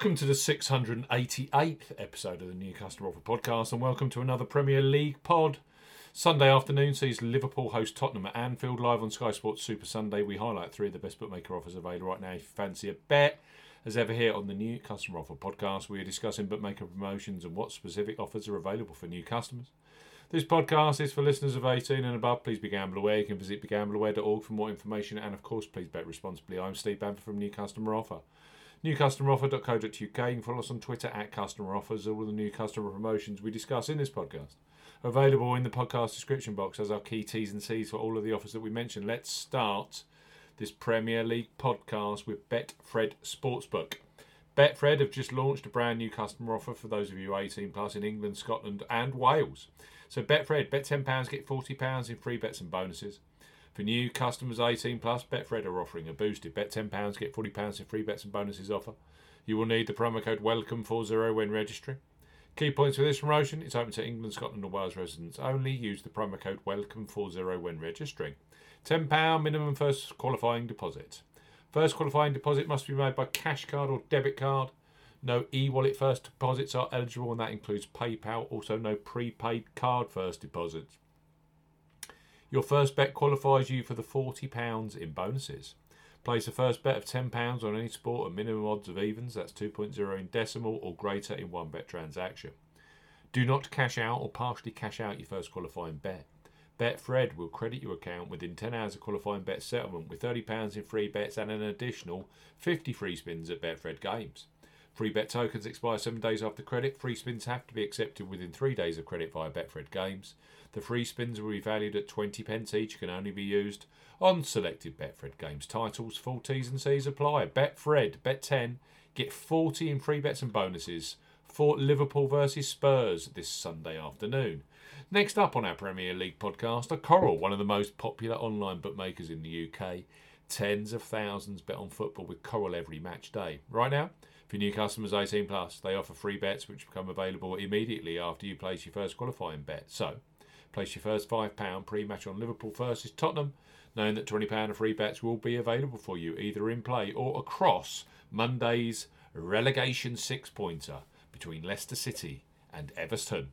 Welcome to the 688th episode of the New Customer Offer Podcast, and welcome to another Premier League pod. Sunday afternoon sees Liverpool host Tottenham at Anfield live on Sky Sports Super Sunday. We highlight three of the best bookmaker offers available right now if you fancy a bet. As ever, here on the New Customer Offer Podcast, we are discussing bookmaker promotions and what specific offers are available for new customers. This podcast is for listeners of 18 and above. Please be gamble aware. You can visit begambleaware.org for more information. And of course, please bet responsibly. I'm Steve Bamford from New Customer Offer. NewCustomeroffer.co.uk. You can follow us on Twitter at Customer Offers. All the new customer promotions we discuss in this podcast available in the podcast description box as our key T's and C's for all of the offers that we mentioned. Let's start this Premier League podcast with Betfred Sportsbook. Betfred have just launched a brand new customer offer for those of you 18 plus in England, Scotland, and Wales. So Betfred, bet £10, get £40 in free bets and bonuses. For new customers 18 plus, Betfred are offering a boosted bet £10, get £40 in free bets and bonuses offer. You will need the promo code WELCOME40 when registering. Key points for this promotion it's open to England, Scotland, and Wales residents only. Use the promo code WELCOME40 when registering. £10 minimum first qualifying deposit. First qualifying deposit must be made by cash card or debit card. No e wallet first deposits are eligible, and that includes PayPal. Also, no prepaid card first deposits. Your first bet qualifies you for the £40 in bonuses. Place a first bet of £10 on any sport at minimum odds of evens, that's 2.0 in decimal or greater in one bet transaction. Do not cash out or partially cash out your first qualifying bet. Betfred will credit your account within 10 hours of qualifying bet settlement with £30 in free bets and an additional 50 free spins at Betfred games. Free bet tokens expire seven days after credit. Free spins have to be accepted within three days of credit via Betfred Games. The free spins will be valued at 20 pence each, can only be used on selected Betfred Games titles. Full T's and C's apply. Betfred, bet 10, get 40 in free bets and bonuses for Liverpool versus Spurs this Sunday afternoon. Next up on our Premier League podcast are Coral, one of the most popular online bookmakers in the UK. Tens of thousands bet on football with Coral every match day. Right now, for new customers 18 plus, they offer free bets which become available immediately after you place your first qualifying bet. So, place your first £5 pre-match on Liverpool versus Tottenham, knowing that £20 of free bets will be available for you either in play or across Monday's relegation six-pointer between Leicester City and Everton.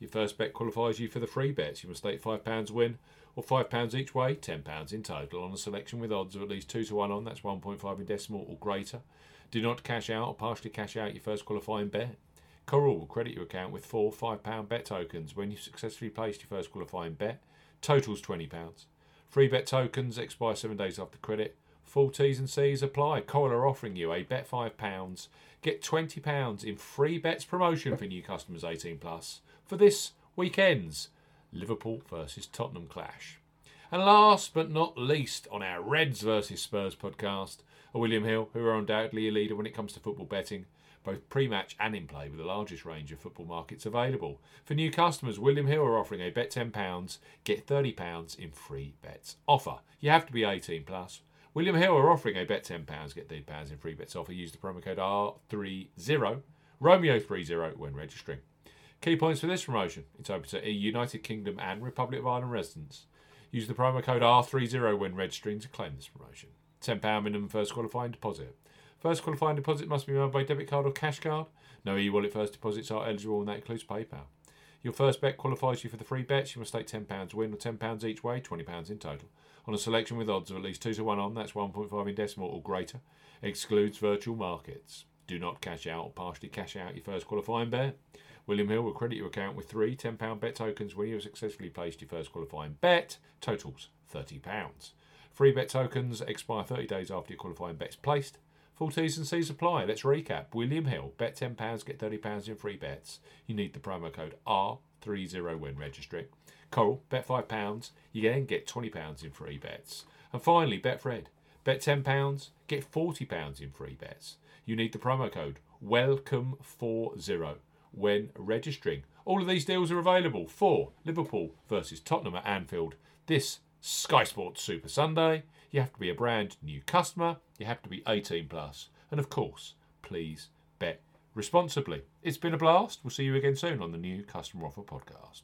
Your first bet qualifies you for the free bets. You must stake £5 win or £5 each way, £10 in total on a selection with odds of at least 2 to 1 on, that's 1.5 in decimal or greater. Do not cash out or partially cash out your first qualifying bet. Coral will credit your account with four £5 bet tokens when you've successfully placed your first qualifying bet. Totals £20. Free bet tokens expire seven days after credit. Full T's and C's apply. Coral are offering you a bet £5, get £20 in free bets promotion for new customers 18 plus for this weekend's Liverpool versus Tottenham clash. And last but not least, on our Reds versus Spurs podcast, are William Hill, who are undoubtedly a leader when it comes to football betting, both pre match and in play, with the largest range of football markets available. For new customers, William Hill are offering a bet £10, get £30 in free bets offer. You have to be 18 plus. William Hill are offering a bet £10, get £30 in free bets offer. Use the promo code R30, Romeo30 when registering. Key points for this promotion. It's open to United Kingdom and Republic of Ireland residents. Use the promo code R30 when registering to claim this promotion. £10 minimum first qualifying deposit. First qualifying deposit must be made by debit card or cash card. No e-wallet first deposits are eligible and that includes PayPal. Your first bet qualifies you for the free bets. You must stake £10 win or £10 each way, £20 in total. On a selection with odds of at least 2 to 1 on, that's 1.5 in decimal or greater. Excludes virtual markets. Do not cash out or partially cash out your first qualifying bet. William Hill will credit your account with three £10 bet tokens when you have successfully placed your first qualifying bet. Totals £30. Free bet tokens expire 30 days after your qualifying bet is placed. Full T's and C's apply. Let's recap. William Hill, bet £10, get £30 in free bets. You need the promo code R30 when registering. Coral, bet £5, you then get £20 in free bets. And finally, Betfred, bet £10, get £40 in free bets. You need the promo code WELCOME40 when registering. All of these deals are available for Liverpool versus Tottenham at Anfield this Sky Sports Super Sunday. You have to be a brand new customer, you have to be 18 plus, and of course, please bet responsibly. It's been a blast. We'll see you again soon on the new Customer Offer Podcast.